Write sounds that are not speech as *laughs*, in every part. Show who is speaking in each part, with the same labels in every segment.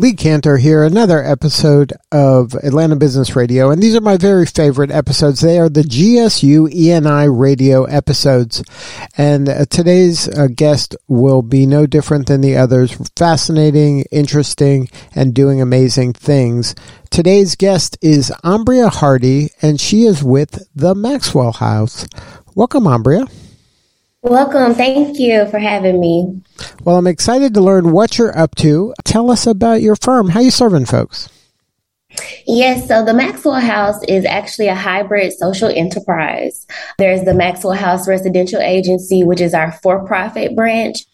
Speaker 1: Lee Kantor here, another episode of Atlanta Business Radio. And these are my very favorite episodes. They are the GSU ENI radio episodes. And uh, today's uh, guest will be no different than the others. Fascinating, interesting, and doing amazing things. Today's guest is Ambria Hardy, and she is with the Maxwell House. Welcome, Ambria.
Speaker 2: Welcome. Thank you for having me.
Speaker 1: Well, I'm excited to learn what you're up to. Tell us about your firm. How you serving folks?
Speaker 2: Yes, so the Maxwell House is actually a hybrid social enterprise. There's the Maxwell House Residential Agency, which is our for profit branch.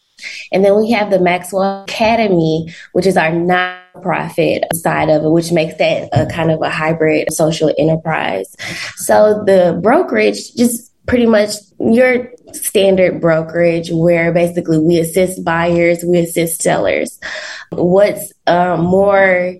Speaker 2: And then we have the Maxwell Academy, which is our non-profit side of it, which makes that a kind of a hybrid social enterprise. So the brokerage just pretty much your standard brokerage where basically we assist buyers, we assist sellers. What's uh, more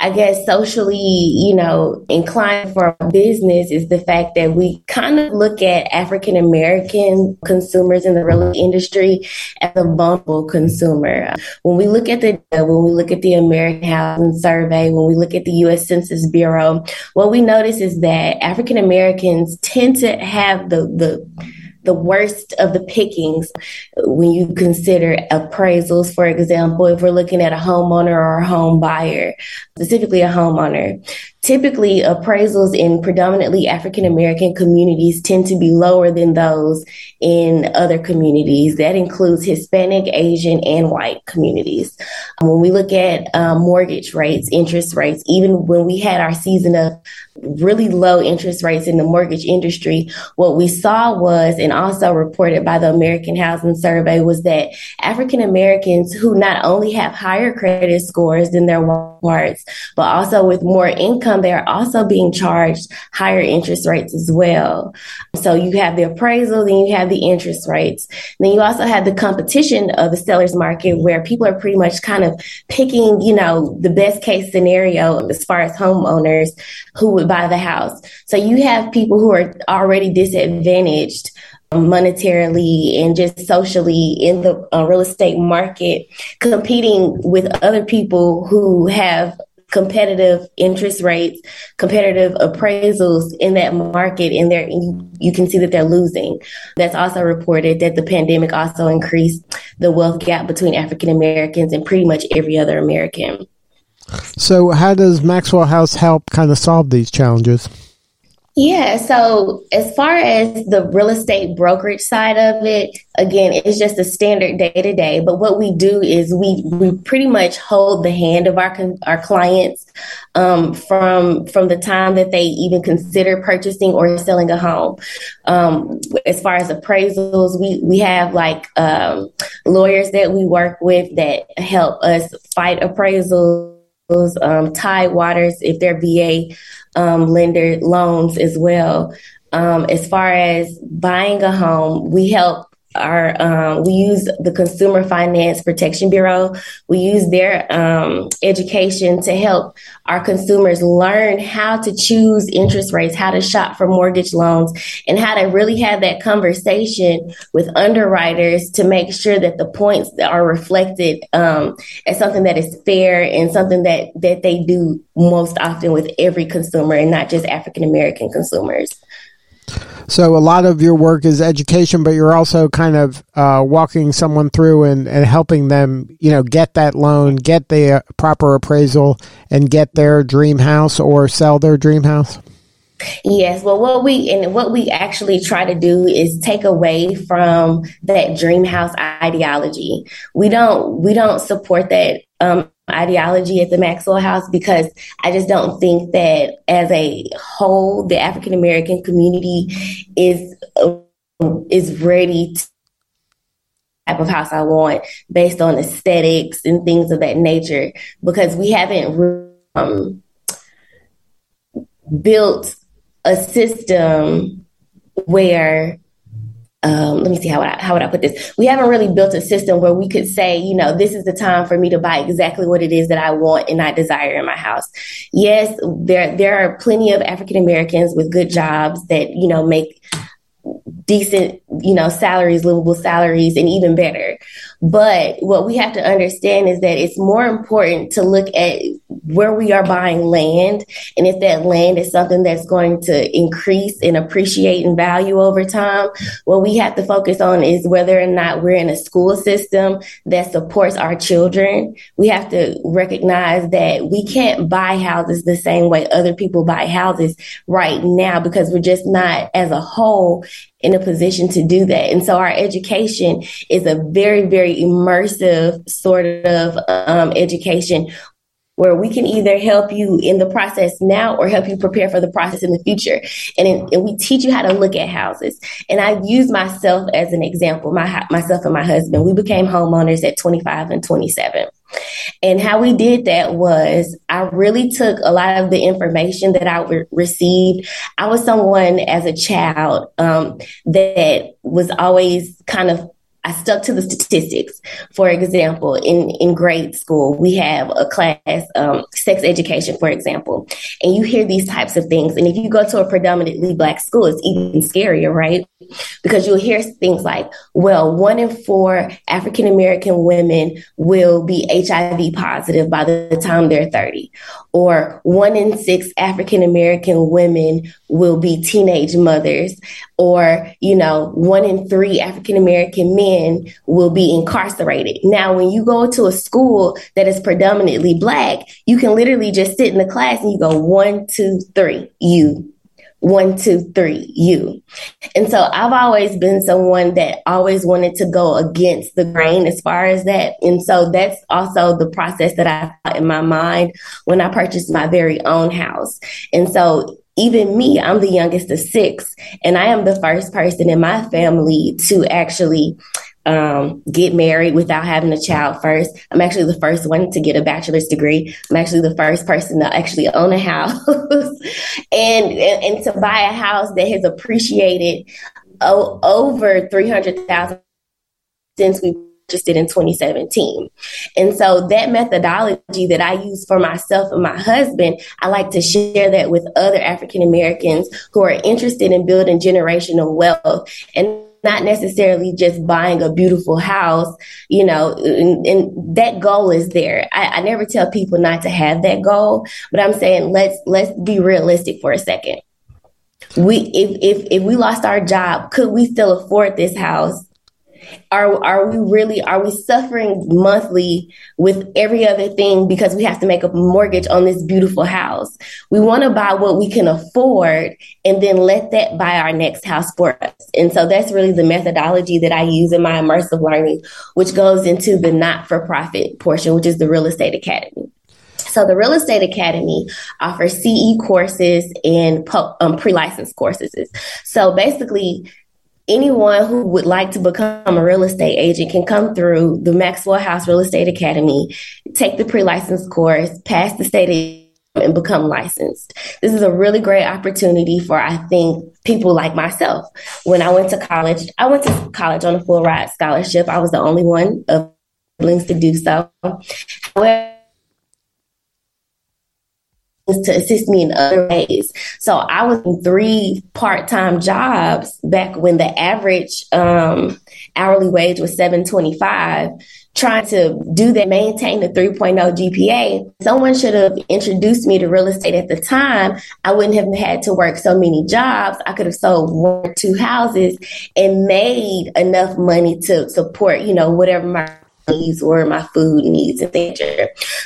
Speaker 2: I guess, socially, you know, inclined for business is the fact that we kind of look at African American consumers in the real industry as a vulnerable consumer. When we look at the when we look at the American Housing Survey, when we look at the U.S. Census Bureau, what we notice is that African Americans tend to have the the the worst of the pickings when you consider appraisals, for example, if we're looking at a homeowner or a home buyer, specifically a homeowner. Typically, appraisals in predominantly African American communities tend to be lower than those in other communities. That includes Hispanic, Asian, and white communities. When we look at uh, mortgage rates, interest rates, even when we had our season of really low interest rates in the mortgage industry, what we saw was, and also reported by the American Housing Survey, was that African Americans who not only have higher credit scores than their counterparts, but also with more income, they are also being charged higher interest rates as well. So you have the appraisal, then you have the interest rates. Then you also have the competition of the seller's market where people are pretty much kind of picking, you know, the best case scenario as far as homeowners who would buy the house. So you have people who are already disadvantaged monetarily and just socially in the uh, real estate market, competing with other people who have competitive interest rates, competitive appraisals in that market, and there you can see that they're losing. That's also reported that the pandemic also increased the wealth gap between African Americans and pretty much every other American.
Speaker 1: So, how does Maxwell House help kind of solve these challenges?
Speaker 2: Yeah. So as far as the real estate brokerage side of it, again, it's just a standard day to day. But what we do is we we pretty much hold the hand of our our clients um, from from the time that they even consider purchasing or selling a home. Um, as far as appraisals, we we have like um, lawyers that we work with that help us fight appraisals. Um, Tidewater, if they're VA um, lender loans as well. Um, as far as buying a home, we help our um, we use the Consumer Finance Protection Bureau. We use their um, education to help our consumers learn how to choose interest rates, how to shop for mortgage loans, and how to really have that conversation with underwriters to make sure that the points that are reflected um, as something that is fair and something that that they do most often with every consumer and not just African American consumers.
Speaker 1: So a lot of your work is education, but you're also kind of uh, walking someone through and, and helping them, you know, get that loan, get the uh, proper appraisal, and get their dream house or sell their dream house.
Speaker 2: Yes, well, what we and what we actually try to do is take away from that dream house ideology. We don't we don't support that um, ideology at the Maxwell House because I just don't think that as a whole, the African American community is is ready to type of house I want based on aesthetics and things of that nature because we haven't um, built a system where um, let me see how would I, how would I put this? We haven't really built a system where we could say, you know, this is the time for me to buy exactly what it is that I want and I desire in my house. Yes, there there are plenty of African Americans with good jobs that you know make decent, you know, salaries, livable salaries, and even better. But what we have to understand is that it's more important to look at where we are buying land and if that land is something that's going to increase and appreciate in value over time. What we have to focus on is whether or not we're in a school system that supports our children. We have to recognize that we can't buy houses the same way other people buy houses right now because we're just not as a whole in a position to do that. And so our education is a very, very immersive sort of um, education where we can either help you in the process now or help you prepare for the process in the future. And, in, and we teach you how to look at houses. And I use myself as an example, my, myself and my husband, we became homeowners at 25 and 27. And how we did that was I really took a lot of the information that I re- received. I was someone as a child um, that was always kind of I stuck to the statistics. For example, in, in grade school, we have a class, um, sex education, for example, and you hear these types of things. And if you go to a predominantly black school, it's even scarier, right? Because you'll hear things like, well, one in four African American women will be HIV positive by the time they're 30, or one in six African American women will be teenage mothers, or, you know, one in three African American men will be incarcerated. Now, when you go to a school that is predominantly black, you can literally just sit in the class and you go one, two, three, you, one, two, three, you. And so I've always been someone that always wanted to go against the grain as far as that. And so that's also the process that I thought in my mind when I purchased my very own house. And so even me, I'm the youngest of six, and I am the first person in my family to actually um, get married without having a child first. I'm actually the first one to get a bachelor's degree. I'm actually the first person to actually own a house *laughs* and, and, and to buy a house that has appreciated o- over 300,000 since we in 2017. And so that methodology that I use for myself and my husband, I like to share that with other African Americans who are interested in building generational wealth and not necessarily just buying a beautiful house, you know, and, and that goal is there. I, I, never tell people not to have that goal, but I'm saying let's let's be realistic for a second. We if if if we lost our job, could we still afford this house? Are are we really are we suffering monthly with every other thing because we have to make a mortgage on this beautiful house? We want to buy what we can afford and then let that buy our next house for us. And so that's really the methodology that i use in my immersive learning which goes into the not-for-profit portion which is the real estate academy. So the Real Estate Academy offers CE courses and um, pre-license courses. So basically, anyone who would like to become a real estate agent can come through the Maxwell House Real Estate Academy, take the pre-license course, pass the state exam and become licensed. This is a really great opportunity for, I think, people like myself. When I went to college, I went to college on a full ride scholarship. I was the only one of siblings to do so. However, to assist me in other ways. So I was in three part-time jobs back when the average um, hourly wage was 725 trying to do that, maintain the 3.0 GPA. Someone should have introduced me to real estate at the time. I wouldn't have had to work so many jobs. I could have sold one or two houses and made enough money to support, you know, whatever my needs were, my food needs things.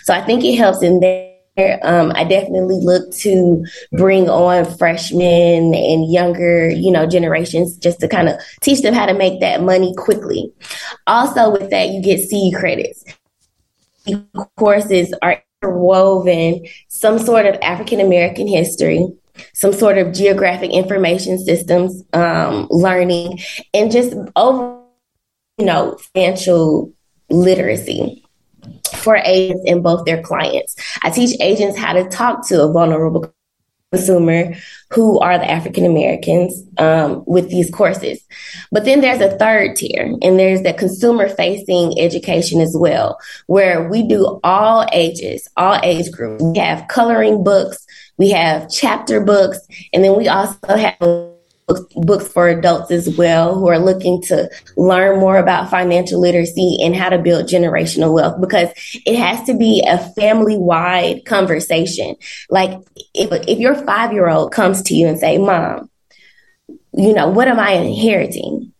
Speaker 2: So I think it helps in that um, I definitely look to bring on freshmen and younger, you know, generations just to kind of teach them how to make that money quickly. Also, with that, you get CE credits. Courses are woven some sort of African American history, some sort of geographic information systems um, learning, and just over, you know, financial literacy for agents and both their clients. I teach agents how to talk to a vulnerable consumer who are the African Americans um, with these courses. But then there's a third tier, and there's the consumer facing education as well, where we do all ages, all age groups. We have coloring books, we have chapter books, and then we also have books for adults as well who are looking to learn more about financial literacy and how to build generational wealth because it has to be a family wide conversation. Like if, if your five year old comes to you and say, mom, you know, what am I inheriting?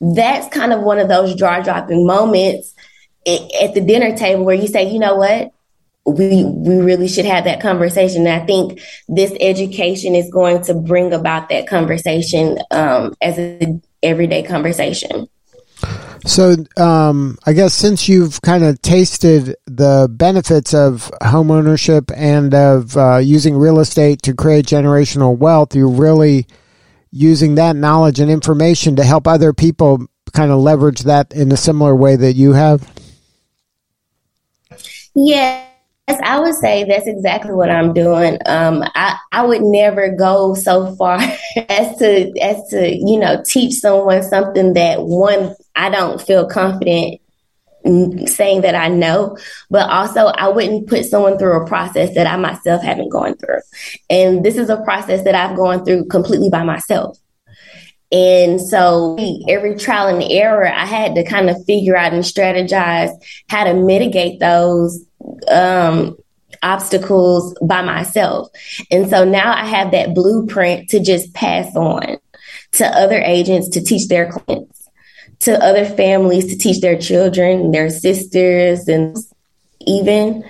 Speaker 2: That's kind of one of those jaw dropping moments eh, at the dinner table where you say, you know what? We we really should have that conversation. And I think this education is going to bring about that conversation um, as an everyday conversation.
Speaker 1: So, um, I guess since you've kind of tasted the benefits of home ownership and of uh, using real estate to create generational wealth, you're really using that knowledge and information to help other people kind of leverage that in a similar way that you have.
Speaker 2: Yeah, Yes, I would say that's exactly what I'm doing. Um, I, I would never go so far *laughs* as to as to you know teach someone something that one I don't feel confident saying that I know, but also I wouldn't put someone through a process that I myself haven't gone through. And this is a process that I've gone through completely by myself. And so every trial and error, I had to kind of figure out and strategize how to mitigate those um, obstacles by myself. And so now I have that blueprint to just pass on to other agents to teach their clients, to other families to teach their children, their sisters, and even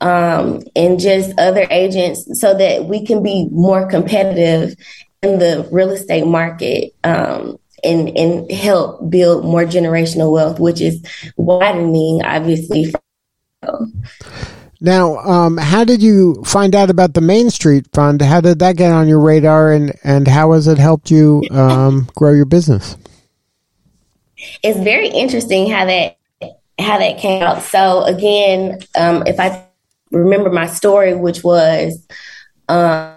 Speaker 2: um, and just other agents so that we can be more competitive in the real estate market um, and, and help build more generational wealth, which is widening, obviously,
Speaker 1: now, um, how did you find out about the Main Street Fund? How did that get on your radar, and and how has it helped you um, grow your business?
Speaker 2: It's very interesting how that how that came out. So again, um, if I remember my story, which was um,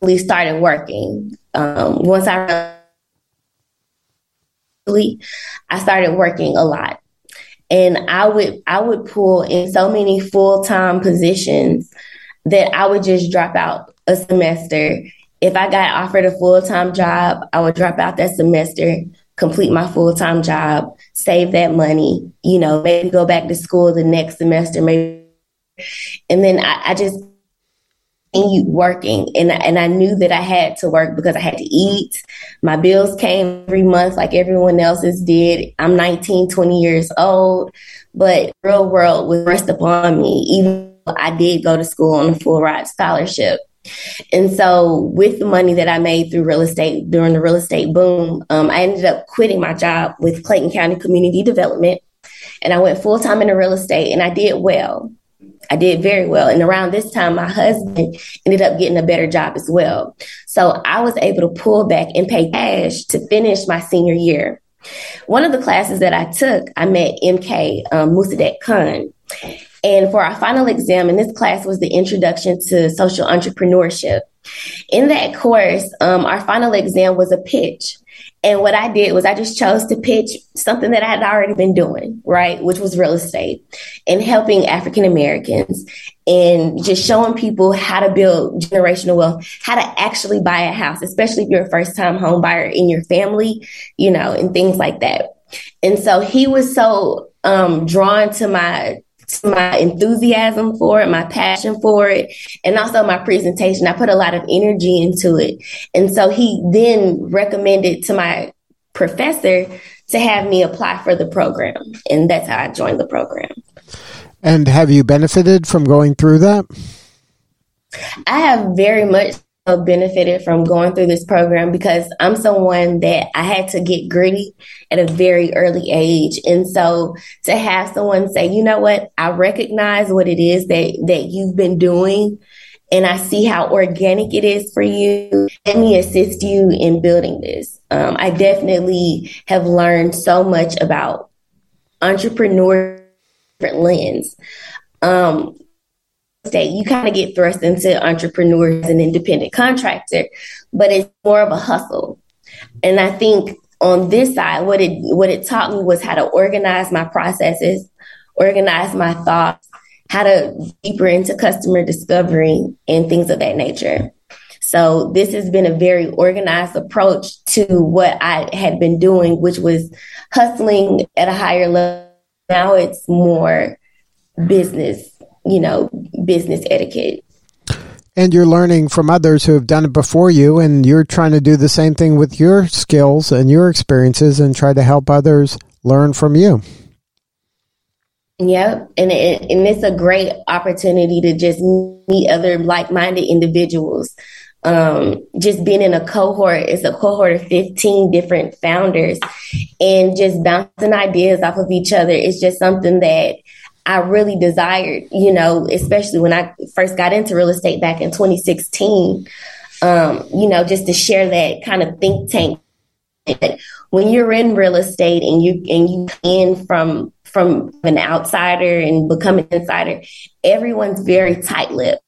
Speaker 2: we started working um, once I I started working a lot and I would I would pull in so many full time positions that I would just drop out a semester. If I got offered a full time job, I would drop out that semester, complete my full time job, save that money, you know, maybe go back to school the next semester, maybe. And then I, I just continued working and and I knew that I had to work because I had to eat. My bills came every month like everyone else's did. I'm 19, 20 years old, but real world was rest upon me even I did go to school on a full ride scholarship. And so, with the money that I made through real estate during the real estate boom, um, I ended up quitting my job with Clayton County Community Development. And I went full time into real estate and I did well. I did very well. And around this time, my husband ended up getting a better job as well. So I was able to pull back and pay cash to finish my senior year. One of the classes that I took, I met MK um, Khan. And for our final exam, in this class was the introduction to social entrepreneurship. In that course, um, our final exam was a pitch. And what I did was I just chose to pitch something that I had already been doing, right? Which was real estate and helping African Americans and just showing people how to build generational wealth, how to actually buy a house, especially if you're a first time home buyer in your family, you know, and things like that. And so he was so um, drawn to my my enthusiasm for it, my passion for it, and also my presentation. I put a lot of energy into it. And so he then recommended to my professor to have me apply for the program. And that's how I joined the program.
Speaker 1: And have you benefited from going through that?
Speaker 2: I have very much benefited from going through this program because I'm someone that I had to get gritty at a very early age. And so to have someone say, you know what, I recognize what it is that, that you've been doing and I see how organic it is for you. Let me assist you in building this. Um, I definitely have learned so much about entrepreneur lens. Um, estate, you kind of get thrust into entrepreneurs and independent contractor, but it's more of a hustle. And I think on this side, what it what it taught me was how to organize my processes, organize my thoughts, how to deeper into customer discovery and things of that nature. So this has been a very organized approach to what I had been doing, which was hustling at a higher level. Now it's more business, you know, business etiquette.
Speaker 1: And you're learning from others who have done it before you, and you're trying to do the same thing with your skills and your experiences and try to help others learn from you.
Speaker 2: Yep, and it, and it's a great opportunity to just meet other like-minded individuals um, just being in a cohort, it's a cohort of 15 different founders and just bouncing ideas off of each other. It's just something that I really desired, you know, especially when I first got into real estate back in 2016. Um, you know, just to share that kind of think tank. When you're in real estate and you and you in from from an outsider and become an insider, everyone's very tight-lipped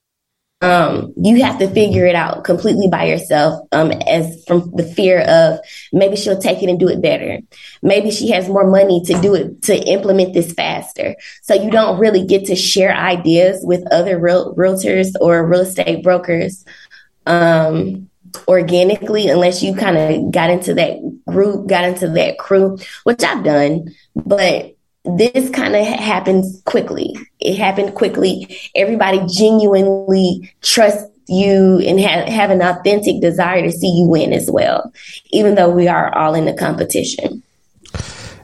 Speaker 2: um, you have to figure it out completely by yourself um, as from the fear of maybe she'll take it and do it better. Maybe she has more money to do it to implement this faster. So you don't really get to share ideas with other real, realtors or real estate brokers um, organically unless you kind of got into that group got into that crew which i've done. But this kind of happens quickly. It happened quickly. Everybody genuinely trusts you and ha- have an authentic desire to see you win as well, even though we are all in the competition.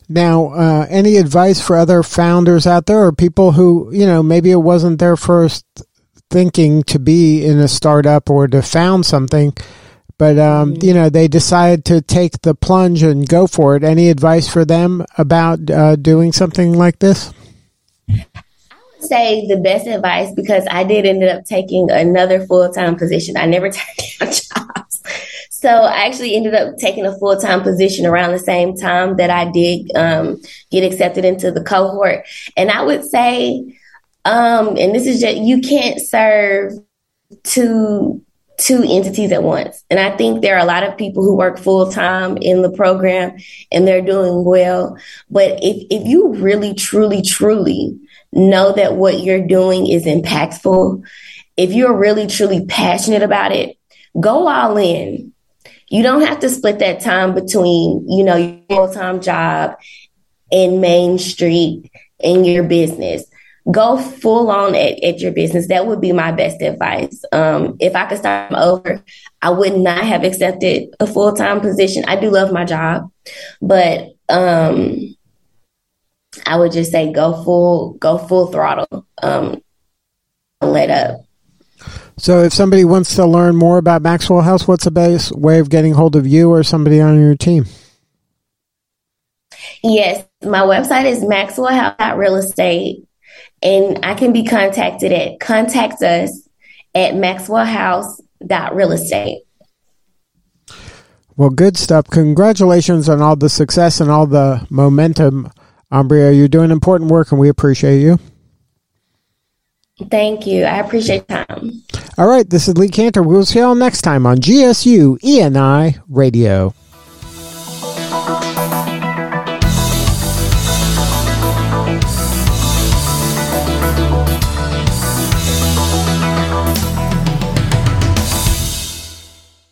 Speaker 1: Now, uh, any advice for other founders out there or people who, you know, maybe it wasn't their first thinking to be in a startup or to found something, but um, mm-hmm. you know they decided to take the plunge and go for it. Any advice for them about uh, doing something like this?
Speaker 2: I would say the best advice because I did end up taking another full time position. I never *laughs* turned down jobs. So I actually ended up taking a full time position around the same time that I did um, get accepted into the cohort. And I would say, um, and this is just you can't serve two two entities at once. And I think there are a lot of people who work full time in the program and they're doing well. But if, if you really, truly, truly know that what you're doing is impactful, if you're really, truly passionate about it, go all in. You don't have to split that time between, you know, your full time job and Main Street and your business go full on at, at your business. That would be my best advice. Um, if I could start over, I would not have accepted a full time position. I do love my job, but um, I would just say go full, go full throttle. Um, let up.
Speaker 1: So, if somebody wants to learn more about Maxwell House, what's the best way of getting hold of you or somebody on your team?
Speaker 2: Yes, my website is Real Estate. And I can be contacted at contact us at maxwellhouse.realestate.
Speaker 1: Well, good stuff. Congratulations on all the success and all the momentum, Ambria. You're doing important work and we appreciate you.
Speaker 2: Thank you. I appreciate time.
Speaker 1: All right. This is Lee Kantor. We'll see y'all next time on GSU ENI Radio.